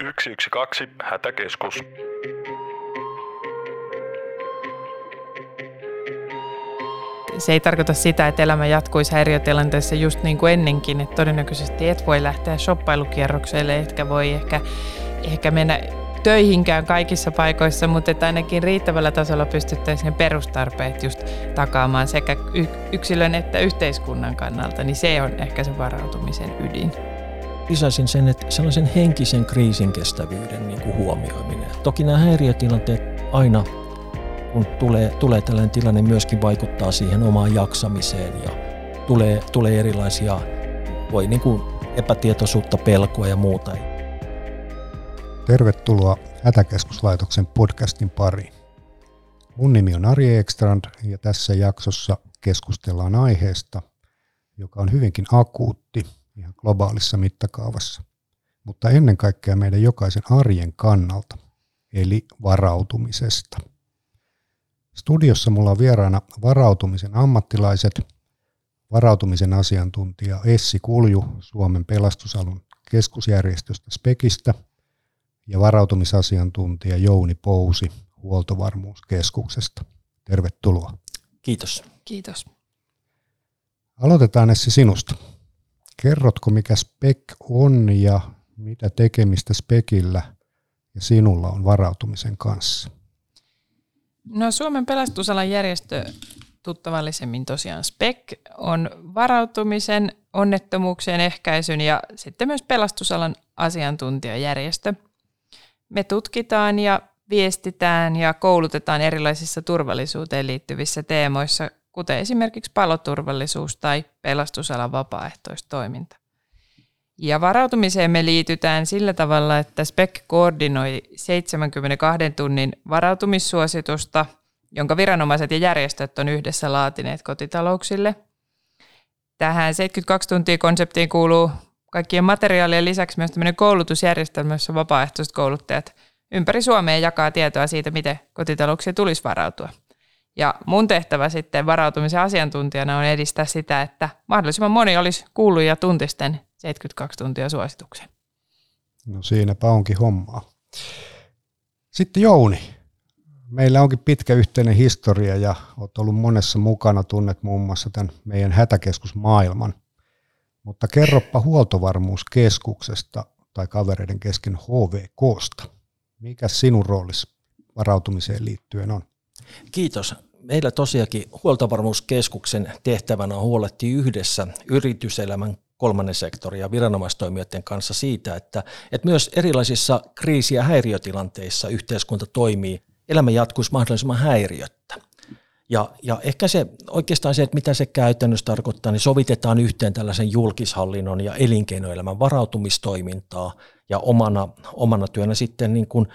112 Hätäkeskus. Se ei tarkoita sitä, että elämä jatkuisi häiriötilanteessa just niin kuin ennenkin, että todennäköisesti et voi lähteä shoppailukierrokselle, etkä voi ehkä, ehkä mennä töihinkään kaikissa paikoissa, mutta että ainakin riittävällä tasolla pystyttäisiin ne perustarpeet just takaamaan sekä yksilön että yhteiskunnan kannalta, niin se on ehkä se varautumisen ydin. Lisäisin sen, että sellaisen henkisen kriisin kestävyyden niin kuin huomioiminen. Toki nämä häiriötilanteet aina, kun tulee, tulee tällainen tilanne, myöskin vaikuttaa siihen omaan jaksamiseen ja tulee, tulee erilaisia, voi niin kuin epätietoisuutta, pelkoa ja muuta. Tervetuloa Hätäkeskuslaitoksen podcastin pariin. Mun nimi on Ari Ekstrand ja tässä jaksossa keskustellaan aiheesta, joka on hyvinkin akuutti ihan globaalissa mittakaavassa, mutta ennen kaikkea meidän jokaisen arjen kannalta, eli varautumisesta. Studiossa mulla on vieraana varautumisen ammattilaiset, varautumisen asiantuntija Essi Kulju Suomen pelastusalun keskusjärjestöstä Spekistä – ja varautumisasiantuntija Jouni Pousi Huoltovarmuuskeskuksesta. Tervetuloa. Kiitos. Kiitos. Aloitetaan Essi sinusta. Kerrotko mikä SPEC on ja mitä tekemistä SPECillä ja sinulla on varautumisen kanssa? No Suomen pelastusalan järjestö tuttavallisemmin tosiaan SPEC on varautumisen, onnettomuuksien ehkäisyn ja sitten myös pelastusalan asiantuntijajärjestö – me tutkitaan ja viestitään ja koulutetaan erilaisissa turvallisuuteen liittyvissä teemoissa, kuten esimerkiksi paloturvallisuus tai pelastusalan vapaaehtoistoiminta. Ja varautumiseen me liitytään sillä tavalla, että SPEC koordinoi 72 tunnin varautumissuositusta, jonka viranomaiset ja järjestöt on yhdessä laatineet kotitalouksille. Tähän 72 tuntia konseptiin kuuluu kaikkien materiaalien lisäksi myös tämmöinen koulutusjärjestelmä, jossa vapaaehtoiset kouluttajat ympäri Suomea jakaa tietoa siitä, miten kotitalouksien tulisi varautua. Ja mun tehtävä sitten varautumisen asiantuntijana on edistää sitä, että mahdollisimman moni olisi kuullut ja tuntisten 72 tuntia suosituksen. No siinäpä onkin hommaa. Sitten Jouni. Meillä onkin pitkä yhteinen historia ja olet ollut monessa mukana, tunnet muun muassa tämän meidän hätäkeskusmaailman – mutta kerroppa huoltovarmuuskeskuksesta tai kavereiden kesken HVKsta. Mikä sinun roolisi varautumiseen liittyen on? Kiitos. Meillä tosiaankin huoltovarmuuskeskuksen tehtävänä on huolehtia yhdessä yrityselämän kolmannen sektorin ja viranomaistoimijoiden kanssa siitä, että, että myös erilaisissa kriisi- ja häiriötilanteissa yhteiskunta toimii, elämä jatkuisi mahdollisimman häiriöttä. Ja, ja ehkä se oikeastaan se, että mitä se käytännössä tarkoittaa, niin sovitetaan yhteen tällaisen julkishallinnon ja elinkeinoelämän varautumistoimintaa ja omana, omana työnä sitten niin kuin,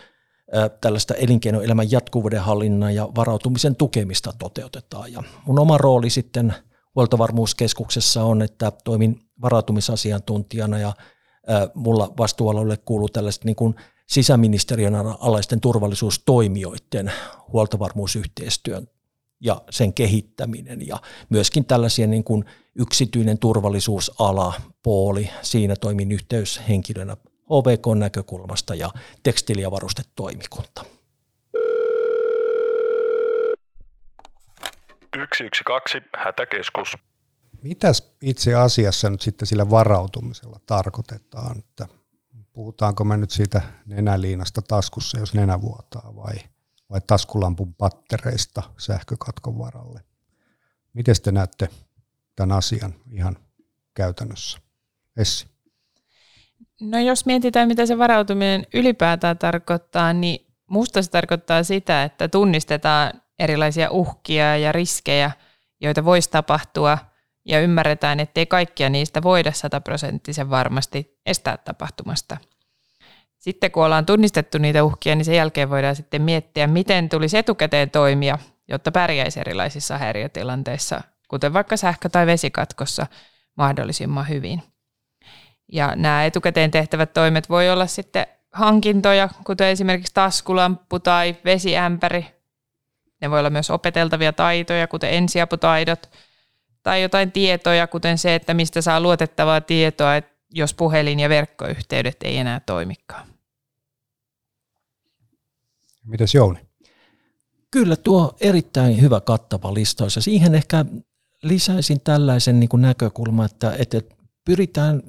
tällaista elinkeinoelämän jatkuvuuden hallinnan ja varautumisen tukemista toteutetaan. Ja mun oma rooli sitten huoltovarmuuskeskuksessa on, että toimin varautumisasiantuntijana ja mulla vastuualueelle kuuluu tällaiset niin kuin sisäministeriön alaisten turvallisuustoimijoiden huoltovarmuusyhteistyön ja sen kehittäminen ja myöskin tällaisia niin kuin yksityinen turvallisuusala, pooli, siinä toimin yhteyshenkilönä OVK-näkökulmasta ja tekstiili- ja varustetoimikunta. 112 Hätäkeskus. Mitäs itse asiassa nyt sitten sillä varautumisella tarkoitetaan? Että puhutaanko me nyt siitä nenäliinasta taskussa, jos nenä vuotaa vai – vai taskulampun pattereista sähkökatkon varalle. Miten te näette tämän asian ihan käytännössä? Essi. No jos mietitään, mitä se varautuminen ylipäätään tarkoittaa, niin musta se tarkoittaa sitä, että tunnistetaan erilaisia uhkia ja riskejä, joita voisi tapahtua, ja ymmärretään, ettei kaikkia niistä voida sataprosenttisen varmasti estää tapahtumasta – sitten kun ollaan tunnistettu niitä uhkia, niin sen jälkeen voidaan sitten miettiä, miten tulisi etukäteen toimia, jotta pärjäisi erilaisissa häiriötilanteissa, kuten vaikka sähkö- tai vesikatkossa mahdollisimman hyvin. Ja nämä etukäteen tehtävät toimet voi olla sitten hankintoja, kuten esimerkiksi taskulamppu tai vesiämpäri. Ne voi olla myös opeteltavia taitoja, kuten ensiaputaidot, tai jotain tietoja, kuten se, että mistä saa luotettavaa tietoa, että jos puhelin- ja verkkoyhteydet ei enää toimikaan. Mites Jouni? Kyllä tuo erittäin hyvä kattava listaus ja siihen ehkä lisäisin tällaisen niin näkökulman, että, että pyritään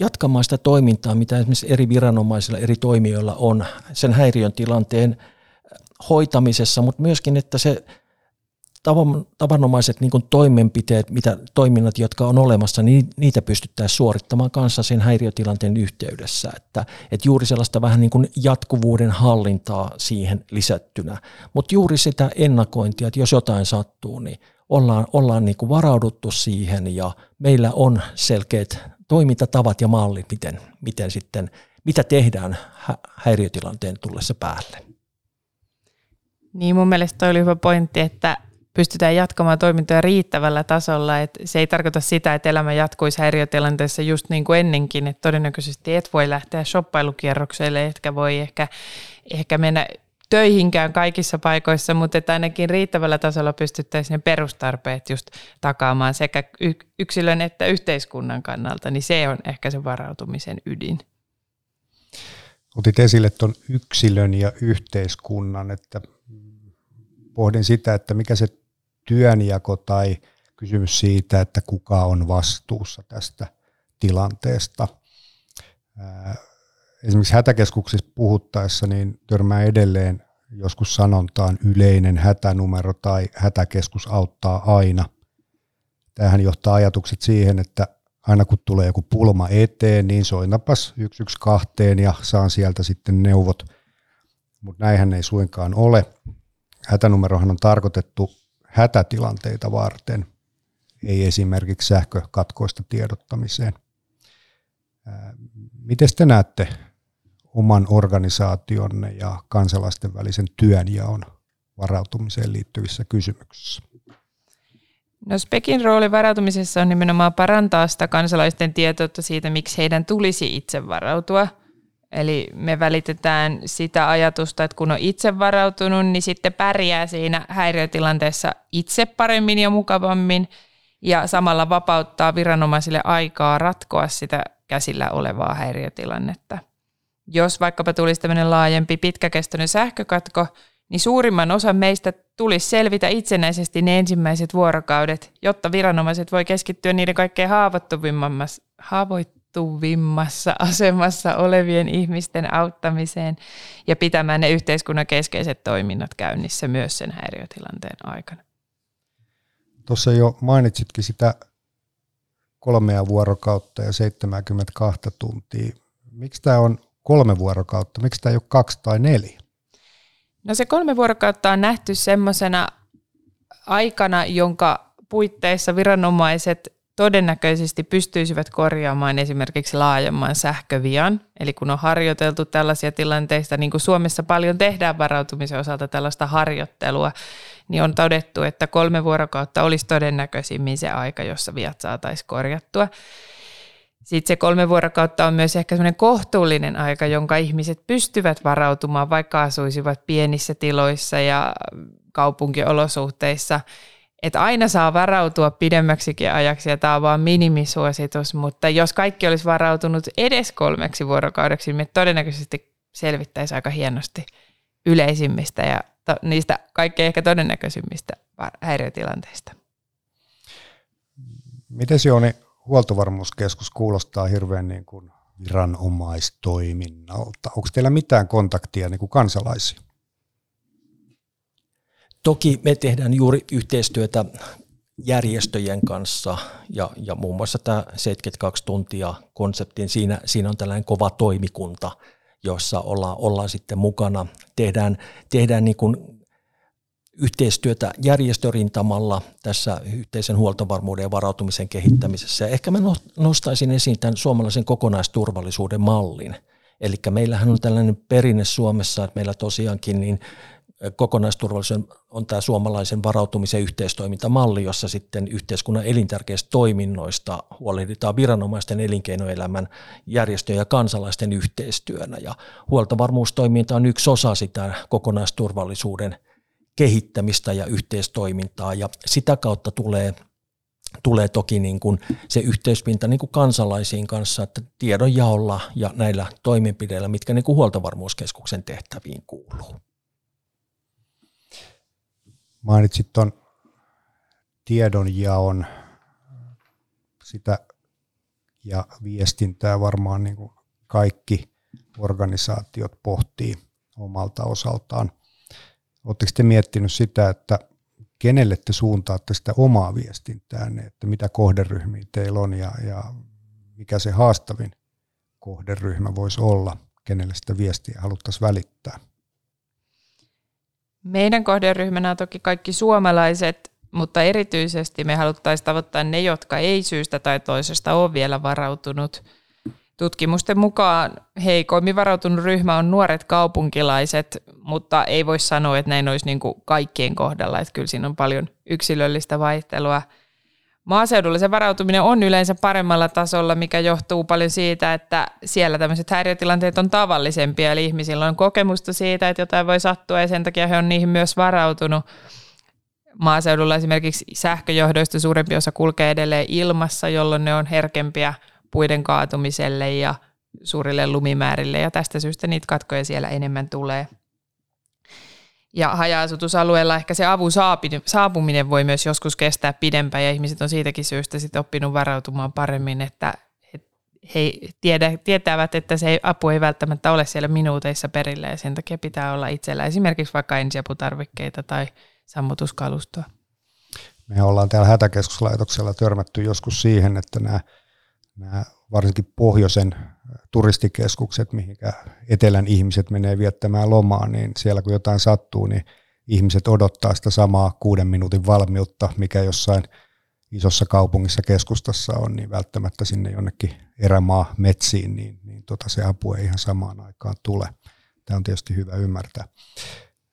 jatkamaan sitä toimintaa, mitä esimerkiksi eri viranomaisilla, eri toimijoilla on sen häiriön tilanteen hoitamisessa, mutta myöskin, että se tavanomaiset niin kuin toimenpiteet, mitä toiminnat, jotka on olemassa, niin niitä pystyttäisiin suorittamaan kanssa sen häiriötilanteen yhteydessä. Että, että juuri sellaista vähän niin kuin jatkuvuuden hallintaa siihen lisättynä. Mutta juuri sitä ennakointia, että jos jotain sattuu, niin ollaan, ollaan niin kuin varauduttu siihen ja meillä on selkeät toimintatavat ja mallit, miten, miten sitten, mitä tehdään häiriötilanteen tullessa päälle. Niin mun mielestä oli hyvä pointti, että pystytään jatkamaan toimintoja riittävällä tasolla. Että se ei tarkoita sitä, että elämä jatkuisi häiriötilanteessa just niin kuin ennenkin, että todennäköisesti et voi lähteä shoppailukierrokselle, etkä voi ehkä, ehkä mennä töihinkään kaikissa paikoissa, mutta että ainakin riittävällä tasolla pystyttäisiin ne perustarpeet just takaamaan sekä yksilön että yhteiskunnan kannalta, niin se on ehkä se varautumisen ydin. Otit esille tuon yksilön ja yhteiskunnan, että pohdin sitä, että mikä se työnjako tai kysymys siitä, että kuka on vastuussa tästä tilanteesta. Esimerkiksi hätäkeskuksissa puhuttaessa niin törmää edelleen joskus sanontaan yleinen hätänumero tai hätäkeskus auttaa aina. Tämähän johtaa ajatukset siihen, että aina kun tulee joku pulma eteen, niin soinapas 112 ja saan sieltä sitten neuvot. Mutta näinhän ei suinkaan ole hätänumerohan on tarkoitettu hätätilanteita varten, ei esimerkiksi sähkökatkoista tiedottamiseen. Miten te näette oman organisaationne ja kansalaisten välisen työnjaon varautumiseen liittyvissä kysymyksissä? No Spekin rooli varautumisessa on nimenomaan parantaa sitä kansalaisten tietoutta siitä, miksi heidän tulisi itse varautua – Eli me välitetään sitä ajatusta, että kun on itse varautunut, niin sitten pärjää siinä häiriötilanteessa itse paremmin ja mukavammin ja samalla vapauttaa viranomaisille aikaa ratkoa sitä käsillä olevaa häiriötilannetta. Jos vaikkapa tulisi tämmöinen laajempi pitkäkestoinen sähkökatko, niin suurimman osan meistä tulisi selvitä itsenäisesti ne ensimmäiset vuorokaudet, jotta viranomaiset voi keskittyä niiden kaikkein haavoittuvimmassa, haavoittuvimmassa asemassa olevien ihmisten auttamiseen ja pitämään ne yhteiskunnan keskeiset toiminnot käynnissä myös sen häiriötilanteen aikana. Tuossa jo mainitsitkin sitä kolmea vuorokautta ja 72 tuntia. Miksi tämä on kolme vuorokautta? Miksi tämä ei ole kaksi tai neljä? No se kolme vuorokautta on nähty semmoisena aikana, jonka puitteissa viranomaiset todennäköisesti pystyisivät korjaamaan esimerkiksi laajemman sähkövian. Eli kun on harjoiteltu tällaisia tilanteista, niin kuin Suomessa paljon tehdään varautumisen osalta tällaista harjoittelua, niin on todettu, että kolme vuorokautta olisi todennäköisimmin se aika, jossa viat saataisiin korjattua. Sitten se kolme vuorokautta on myös ehkä sellainen kohtuullinen aika, jonka ihmiset pystyvät varautumaan, vaikka asuisivat pienissä tiloissa ja kaupunkiolosuhteissa – että aina saa varautua pidemmäksikin ajaksi ja tämä on vaan minimisuositus, mutta jos kaikki olisi varautunut edes kolmeksi vuorokaudeksi, niin me todennäköisesti selvittäisi aika hienosti yleisimmistä ja to, niistä kaikkein ehkä todennäköisimmistä häiriötilanteista. Miten Jooni, huoltovarmuuskeskus kuulostaa hirveän niin kuin viranomaistoiminnalta. Onko teillä mitään kontaktia niin kuin kansalaisiin? Toki me tehdään juuri yhteistyötä järjestöjen kanssa ja, ja muun muassa tämä 72 tuntia konseptin, siinä, siinä on tällainen kova toimikunta, jossa ollaan, ollaan sitten mukana. Tehdään, tehdään niin kuin yhteistyötä järjestörintamalla tässä yhteisen huoltovarmuuden ja varautumisen kehittämisessä. Ehkä mä nostaisin esiin tämän suomalaisen kokonaisturvallisuuden mallin. Eli meillähän on tällainen perinne Suomessa, että meillä tosiaankin niin kokonaisturvallisuuden on tämä suomalaisen varautumisen yhteistoimintamalli, jossa sitten yhteiskunnan elintärkeistä toiminnoista huolehditaan viranomaisten elinkeinoelämän järjestöjen ja kansalaisten yhteistyönä. Ja huoltovarmuustoiminta on yksi osa sitä kokonaisturvallisuuden kehittämistä ja yhteistoimintaa ja sitä kautta tulee tulee toki niin kuin se yhteyspinta niin kuin kansalaisiin kanssa, että tiedonjaolla ja näillä toimenpideillä, mitkä niin kuin huoltovarmuuskeskuksen tehtäviin kuuluu. Mainitsit tuon tiedonjaon sitä ja viestintää varmaan niin kuin kaikki organisaatiot pohtii omalta osaltaan. Oletteko te miettinyt sitä, että kenelle te suuntaatte sitä omaa viestintää, että mitä kohderyhmiä teillä on ja, ja mikä se haastavin kohderyhmä voisi olla, kenelle sitä viestiä haluttaisiin välittää? Meidän kohderyhmänä on toki kaikki suomalaiset, mutta erityisesti me haluttaisiin tavoittaa ne, jotka ei syystä tai toisesta ole vielä varautunut. Tutkimusten mukaan heikoimmin varautunut ryhmä on nuoret kaupunkilaiset, mutta ei voi sanoa, että näin olisi niin kuin kaikkien kohdalla. Että kyllä siinä on paljon yksilöllistä vaihtelua. Maaseudulla se varautuminen on yleensä paremmalla tasolla, mikä johtuu paljon siitä, että siellä tämmöiset häiriötilanteet on tavallisempia, eli ihmisillä on kokemusta siitä, että jotain voi sattua ja sen takia he on niihin myös varautunut. Maaseudulla esimerkiksi sähköjohdoista suurempi osa kulkee edelleen ilmassa, jolloin ne on herkempiä puiden kaatumiselle ja suurille lumimäärille ja tästä syystä niitä katkoja siellä enemmän tulee. Ja haja-asutusalueella ehkä se avun saapuminen voi myös joskus kestää pidempään ja ihmiset on siitäkin syystä sitten oppinut varautumaan paremmin, että he tiedä, tietävät, että se apu ei välttämättä ole siellä minuuteissa perillä ja sen takia pitää olla itsellä esimerkiksi vaikka ensiaputarvikkeita tai sammutuskalustoa. Me ollaan täällä hätäkeskuslaitoksella törmätty joskus siihen, että nämä, nämä varsinkin pohjoisen turistikeskukset, mihinkä etelän ihmiset menee viettämään lomaa, niin siellä kun jotain sattuu, niin ihmiset odottaa sitä samaa kuuden minuutin valmiutta, mikä jossain isossa kaupungissa keskustassa on, niin välttämättä sinne jonnekin erämaa metsiin, niin, niin tota se apu ei ihan samaan aikaan tule. Tämä on tietysti hyvä ymmärtää.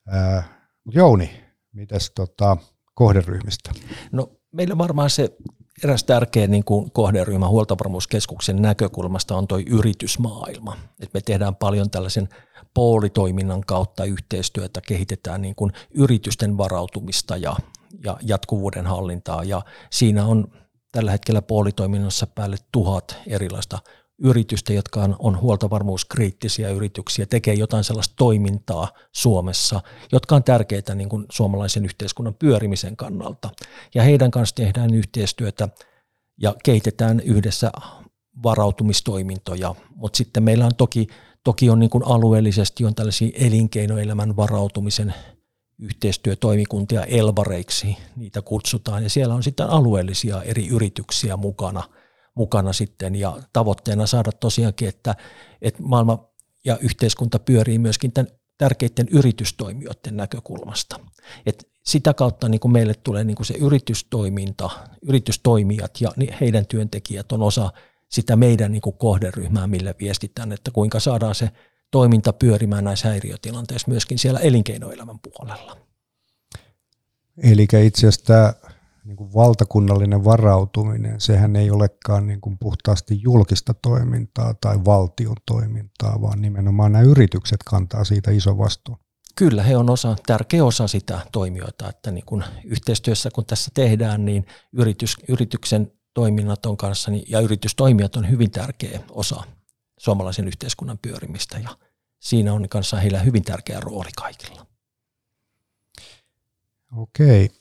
Ää, Jouni, mitäs tota, kohderyhmistä? No meillä varmaan se eräs tärkeä niin kuin kohderyhmä huoltovarmuuskeskuksen näkökulmasta on tuo yritysmaailma. Et me tehdään paljon tällaisen poolitoiminnan kautta yhteistyötä, kehitetään niin kuin yritysten varautumista ja, ja jatkuvuuden hallintaa ja siinä on tällä hetkellä poolitoiminnassa päälle tuhat erilaista yritystä, jotka on, on huoltovarmuuskriittisiä yrityksiä, tekee jotain sellaista toimintaa Suomessa, jotka on tärkeitä niin kuin suomalaisen yhteiskunnan pyörimisen kannalta. Ja heidän kanssa tehdään yhteistyötä ja kehitetään yhdessä varautumistoimintoja, mutta sitten meillä on toki, toki on niin kuin alueellisesti on tällaisia elinkeinoelämän varautumisen yhteistyötoimikuntia elvareiksi, niitä kutsutaan, ja siellä on sitten alueellisia eri yrityksiä mukana – mukana sitten ja tavoitteena saada tosiaankin, että, että maailma ja yhteiskunta pyörii myöskin tämän tärkeiden yritystoimijoiden näkökulmasta. Et sitä kautta niin kuin meille tulee niin kuin se yritystoiminta, yritystoimijat ja heidän työntekijät on osa sitä meidän niin kuin kohderyhmää, millä viestitään, että kuinka saadaan se toiminta pyörimään näissä häiriötilanteissa myöskin siellä elinkeinoelämän puolella. Eli itse asiassa tämä niin kuin valtakunnallinen varautuminen, sehän ei olekaan niin kuin puhtaasti julkista toimintaa tai valtion toimintaa, vaan nimenomaan nämä yritykset kantaa siitä iso vastuun. Kyllä, he on osa, tärkeä osa sitä toimijoita, että niin kun yhteistyössä kun tässä tehdään, niin yritys, yrityksen toiminnat on kanssa niin, ja yritystoimijat on hyvin tärkeä osa suomalaisen yhteiskunnan pyörimistä ja siinä on kanssa heillä hyvin tärkeä rooli kaikilla. Okei.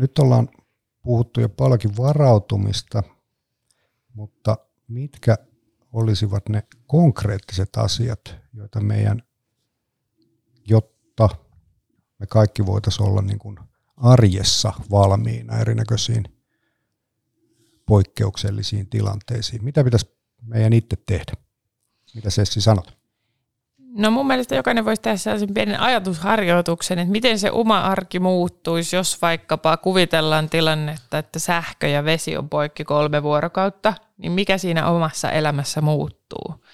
Nyt ollaan puhuttu jo paljonkin varautumista, mutta mitkä olisivat ne konkreettiset asiat, joita meidän, jotta me kaikki voitaisiin olla niin kuin arjessa valmiina erinäköisiin poikkeuksellisiin tilanteisiin. Mitä pitäisi meidän itse tehdä? Mitä Sessi sanot? No mun mielestä jokainen voisi tehdä sellaisen pienen ajatusharjoituksen, että miten se oma arki muuttuisi, jos vaikkapa kuvitellaan tilannetta, että sähkö ja vesi on poikki kolme vuorokautta, niin mikä siinä omassa elämässä muuttuu?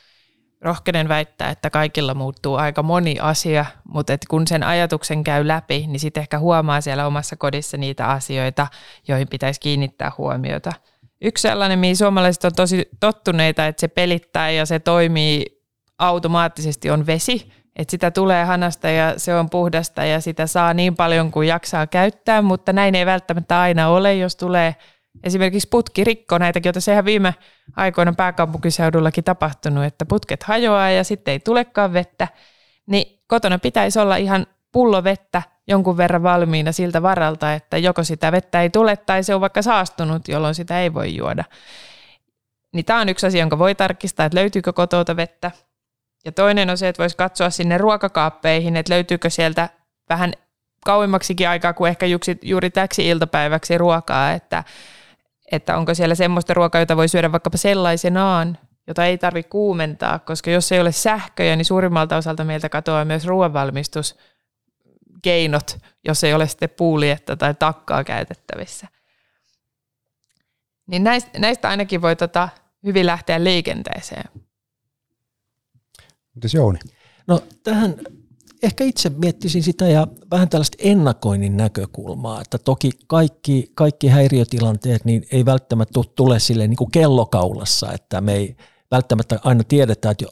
Rohkenen väittää, että kaikilla muuttuu aika moni asia, mutta et kun sen ajatuksen käy läpi, niin sitten ehkä huomaa siellä omassa kodissa niitä asioita, joihin pitäisi kiinnittää huomiota. Yksi sellainen, mihin suomalaiset on tosi tottuneita, että se pelittää ja se toimii automaattisesti on vesi, että sitä tulee hanasta ja se on puhdasta ja sitä saa niin paljon kuin jaksaa käyttää, mutta näin ei välttämättä aina ole, jos tulee esimerkiksi putkirikko, näitäkin on ihan viime aikoina pääkaupunkiseudullakin tapahtunut, että putket hajoaa ja sitten ei tulekaan vettä, niin kotona pitäisi olla ihan pullo vettä jonkun verran valmiina siltä varalta, että joko sitä vettä ei tule tai se on vaikka saastunut, jolloin sitä ei voi juoda. Niin tämä on yksi asia, jonka voi tarkistaa, että löytyykö kotouta vettä. Ja toinen on se, että voisi katsoa sinne ruokakaappeihin, että löytyykö sieltä vähän kauemmaksikin aikaa kuin ehkä juuri täksi iltapäiväksi ruokaa, että, että onko siellä semmoista ruokaa, jota voi syödä vaikkapa sellaisenaan, jota ei tarvitse kuumentaa, koska jos ei ole sähköjä, niin suurimmalta osalta meiltä katoaa myös ruoanvalmistuskeinot, jos ei ole sitten puulietta tai takkaa käytettävissä. Niin näistä, näistä ainakin voi tota hyvin lähteä liikenteeseen. Mitäs Jouni? No tähän ehkä itse miettisin sitä ja vähän tällaista ennakoinnin näkökulmaa, että toki kaikki, kaikki häiriötilanteet niin ei välttämättä tule sille niin kuin kellokaulassa, että me ei välttämättä aina tiedetä, että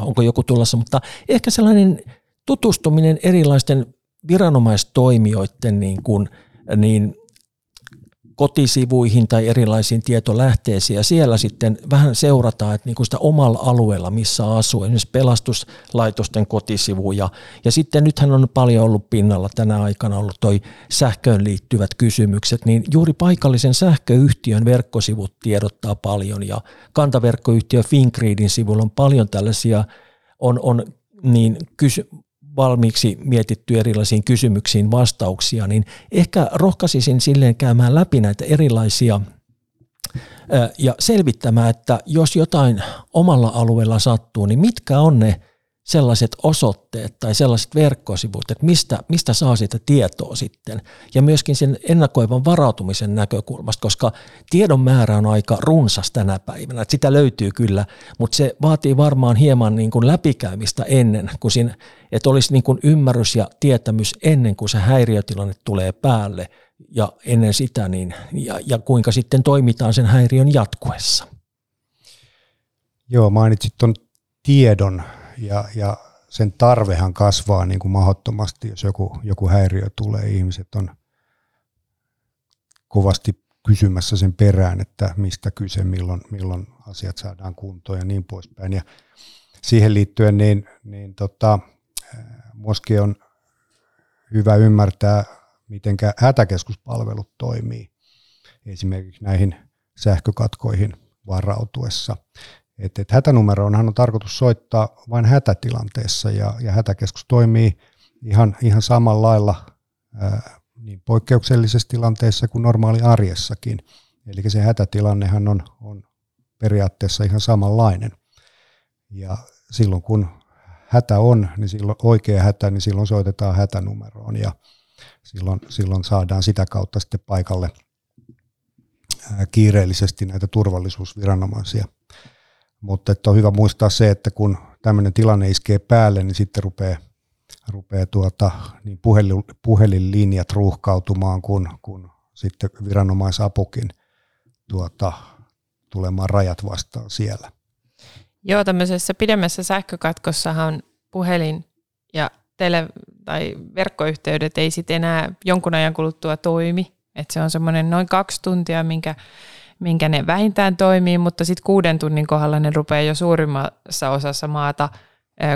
onko joku tulossa, mutta ehkä sellainen tutustuminen erilaisten viranomaistoimijoiden niin kuin, niin kotisivuihin tai erilaisiin tietolähteisiin ja siellä sitten vähän seurataan, että niin kuin sitä omalla alueella, missä asuu, esimerkiksi pelastuslaitosten kotisivuja. Ja sitten nythän on paljon ollut pinnalla tänä aikana ollut toi sähköön liittyvät kysymykset, niin juuri paikallisen sähköyhtiön verkkosivut tiedottaa paljon ja kantaverkkoyhtiö Fingridin sivulla on paljon tällaisia on, on niin kysy, valmiiksi mietitty erilaisiin kysymyksiin vastauksia, niin ehkä rohkaisisin silleen käymään läpi näitä erilaisia ja selvittämään, että jos jotain omalla alueella sattuu, niin mitkä on ne sellaiset osoitteet tai sellaiset verkkosivut, että mistä, mistä saa sitä tietoa sitten. Ja myöskin sen ennakoivan varautumisen näkökulmasta, koska tiedon määrä on aika runsas tänä päivänä. Että sitä löytyy kyllä, mutta se vaatii varmaan hieman niin kuin läpikäymistä ennen, kuin siinä, että olisi niin kuin ymmärrys ja tietämys ennen kuin se häiriötilanne tulee päälle ja ennen sitä, niin, ja, ja kuinka sitten toimitaan sen häiriön jatkuessa. Joo, mainitsit tuon tiedon ja, ja sen tarvehan kasvaa niin kuin mahdottomasti, jos joku, joku häiriö tulee. Ihmiset on kovasti kysymässä sen perään, että mistä kyse, milloin, milloin asiat saadaan kuntoon ja niin poispäin. Ja siihen liittyen niin, niin tota, Moski on hyvä ymmärtää, miten hätäkeskuspalvelut toimii esimerkiksi näihin sähkökatkoihin varautuessa. Et, et hätänumeroonhan on tarkoitus soittaa vain hätätilanteessa ja, ja hätäkeskus toimii ihan, ihan samalla lailla ää, niin poikkeuksellisessa tilanteessa kuin normaali arjessakin. Eli se hätätilannehan on, on periaatteessa ihan samanlainen. Ja silloin kun hätä on, niin silloin oikea hätä, niin silloin soitetaan hätänumeroon ja silloin, silloin saadaan sitä kautta sitten paikalle kiireellisesti näitä turvallisuusviranomaisia – mutta että on hyvä muistaa se, että kun tämmöinen tilanne iskee päälle, niin sitten rupeaa, rupeaa tuota, niin puhelin, puhelinlinjat ruuhkautumaan, kun, kun sitten viranomaisapukin tuota, tulemaan rajat vastaan siellä. Joo, tämmöisessä pidemmässä sähkökatkossahan puhelin ja tele- tai verkkoyhteydet ei sitten enää jonkun ajan kuluttua toimi. että se on semmoinen noin kaksi tuntia, minkä minkä ne vähintään toimii, mutta sitten kuuden tunnin kohdalla ne rupeaa jo suurimmassa osassa maata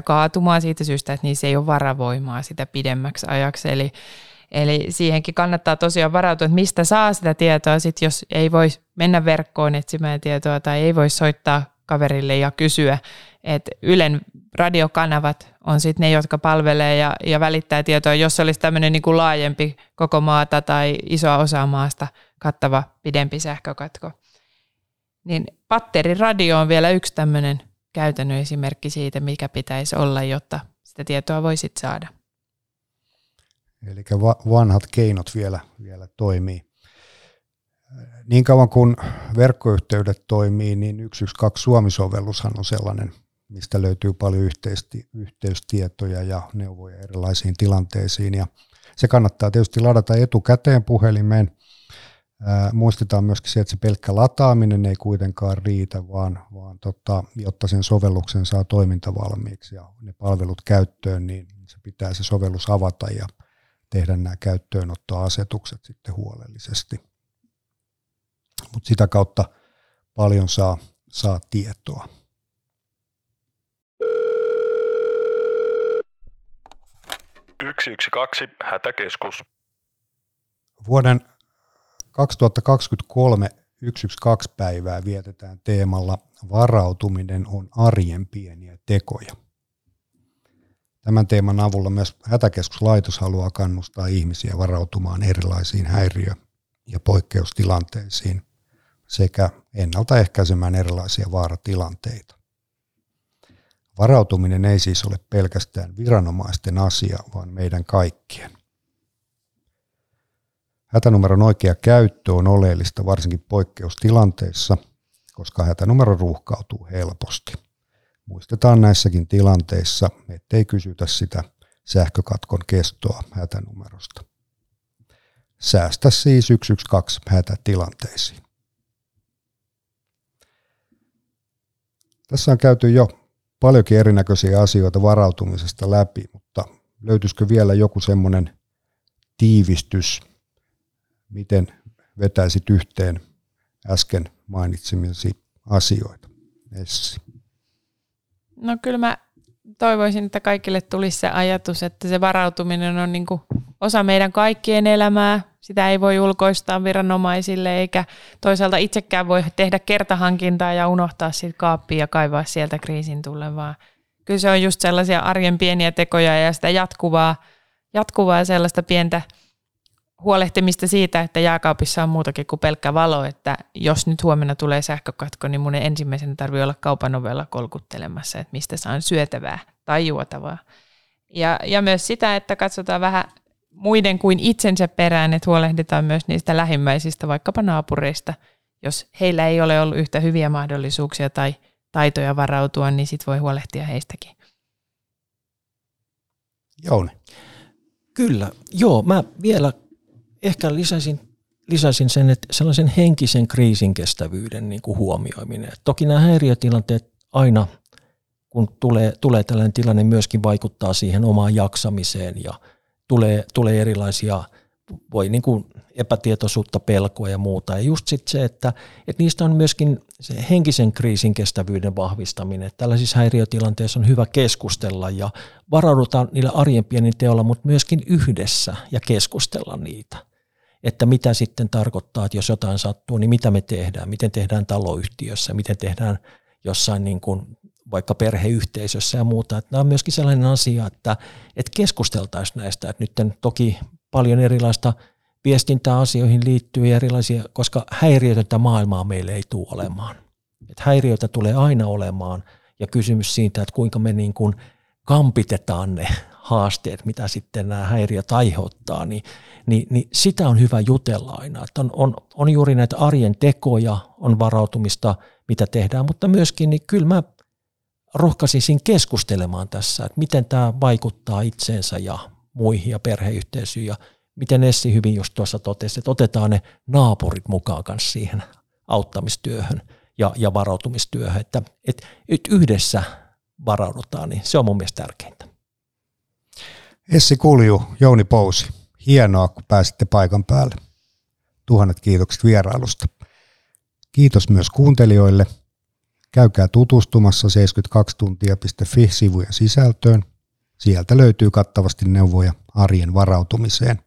kaatumaan siitä syystä, että niissä ei ole varavoimaa sitä pidemmäksi ajaksi. Eli, eli siihenkin kannattaa tosiaan varautua, että mistä saa sitä tietoa, sit jos ei voi mennä verkkoon etsimään tietoa tai ei voi soittaa kaverille ja kysyä, että Ylen radiokanavat on sitten ne, jotka palvelee ja, ja välittää tietoa, jos olisi tämmöinen niin kuin laajempi koko maata tai isoa osaa maasta – kattava pidempi sähkökatko. Niin patteriradio on vielä yksi tämmöinen käytännön esimerkki siitä, mikä pitäisi olla, jotta sitä tietoa voisit saada. Eli vanhat keinot vielä, vielä toimii. Niin kauan kun verkkoyhteydet toimii, niin 112 Suomi-sovellushan on sellainen, mistä löytyy paljon yhteisti, yhteystietoja ja neuvoja erilaisiin tilanteisiin. Ja se kannattaa tietysti ladata etukäteen puhelimeen – muistetaan myöskin se, että se pelkkä lataaminen ei kuitenkaan riitä, vaan, vaan tota, jotta sen sovelluksen saa toimintavalmiiksi ja ne palvelut käyttöön, niin se pitää se sovellus avata ja tehdä nämä käyttöönottoasetukset sitten huolellisesti. Mutta sitä kautta paljon saa, saa tietoa. Yksi yksi kaksi hätäkeskus. Vuoden 2023 112 päivää vietetään teemalla Varautuminen on arjen pieniä tekoja. Tämän teeman avulla myös Hätäkeskuslaitos haluaa kannustaa ihmisiä varautumaan erilaisiin häiriö- ja poikkeustilanteisiin sekä ennaltaehkäisemään erilaisia vaaratilanteita. Varautuminen ei siis ole pelkästään viranomaisten asia, vaan meidän kaikkien. Hätänumeron oikea käyttö on oleellista varsinkin poikkeustilanteissa, koska hätänumero ruuhkautuu helposti. Muistetaan näissäkin tilanteissa, ettei kysytä sitä sähkökatkon kestoa hätänumerosta. Säästä siis 112 hätätilanteisiin. Tässä on käyty jo paljonkin erinäköisiä asioita varautumisesta läpi, mutta löytyisikö vielä joku semmoinen tiivistys, miten vetäisit yhteen äsken mainitsemisi asioita? Essi. No kyllä mä toivoisin, että kaikille tulisi se ajatus, että se varautuminen on niin osa meidän kaikkien elämää. Sitä ei voi ulkoistaa viranomaisille, eikä toisaalta itsekään voi tehdä kertahankintaa ja unohtaa siitä kaappia ja kaivaa sieltä kriisin tullen, vaan kyllä se on just sellaisia arjen pieniä tekoja ja sitä jatkuvaa, jatkuvaa sellaista pientä huolehtimista siitä, että jääkaapissa on muutakin kuin pelkkä valo, että jos nyt huomenna tulee sähkökatko, niin mun ensimmäisenä tarvii olla kaupan ovella kolkuttelemassa, että mistä saan syötävää tai juotavaa. Ja, ja myös sitä, että katsotaan vähän muiden kuin itsensä perään, että huolehditaan myös niistä lähimmäisistä, vaikkapa naapureista. Jos heillä ei ole ollut yhtä hyviä mahdollisuuksia tai taitoja varautua, niin sit voi huolehtia heistäkin. Jouni. Kyllä, joo. Mä vielä ehkä lisäisin, lisäisin sen, että sellaisen henkisen kriisin kestävyyden niin kuin huomioiminen. Toki nämä häiriötilanteet aina, kun tulee, tulee tällainen tilanne, myöskin vaikuttaa siihen omaan jaksamiseen ja tulee, tulee erilaisia voi niin kuin epätietoisuutta, pelkoa ja muuta. Ja just sitten se, että, että niistä on myöskin se henkisen kriisin kestävyyden vahvistaminen. Tällaisissa häiriötilanteissa on hyvä keskustella ja varaudutaan niillä arjen pienin teolla, mutta myöskin yhdessä ja keskustella niitä että mitä sitten tarkoittaa, että jos jotain sattuu, niin mitä me tehdään, miten tehdään taloyhtiössä, miten tehdään jossain niin kuin vaikka perheyhteisössä ja muuta. Että nämä on myöskin sellainen asia, että, että keskusteltaisiin näistä, että nyt toki paljon erilaista viestintää asioihin liittyy erilaisia, koska häiriötöntä maailmaa meille ei tule olemaan. Että häiriöitä tulee aina olemaan ja kysymys siitä, että kuinka me niin kuin kampitetaan ne haasteet, mitä sitten nämä häiriöt aiheuttaa, niin, niin, niin sitä on hyvä jutella aina. Että on, on, on juuri näitä arjen tekoja, on varautumista, mitä tehdään, mutta myöskin niin kyllä mä rohkaisisin keskustelemaan tässä, että miten tämä vaikuttaa itseensä ja muihin ja perheyhteisöihin ja miten Essi hyvin just tuossa totesi, että otetaan ne naapurit mukaan kanssa siihen auttamistyöhön ja, ja varautumistyöhön, että, että, että yhdessä varaudutaan, niin se on mun mielestä tärkeintä. Essi Kulju, Jouni Pousi, hienoa kun pääsitte paikan päälle. Tuhannet kiitokset vierailusta. Kiitos myös kuuntelijoille. Käykää tutustumassa 72tuntia.fi-sivujen sisältöön. Sieltä löytyy kattavasti neuvoja arjen varautumiseen.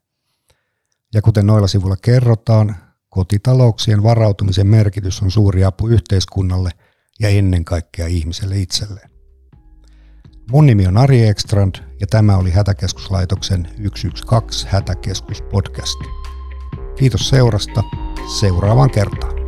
Ja kuten noilla sivuilla kerrotaan, kotitalouksien varautumisen merkitys on suuri apu yhteiskunnalle ja ennen kaikkea ihmiselle itselleen. Mun nimi on Ari Ekstrand ja tämä oli Hätäkeskuslaitoksen 112 Hätäkeskus podcast. Kiitos seurasta. Seuraavaan kertaan.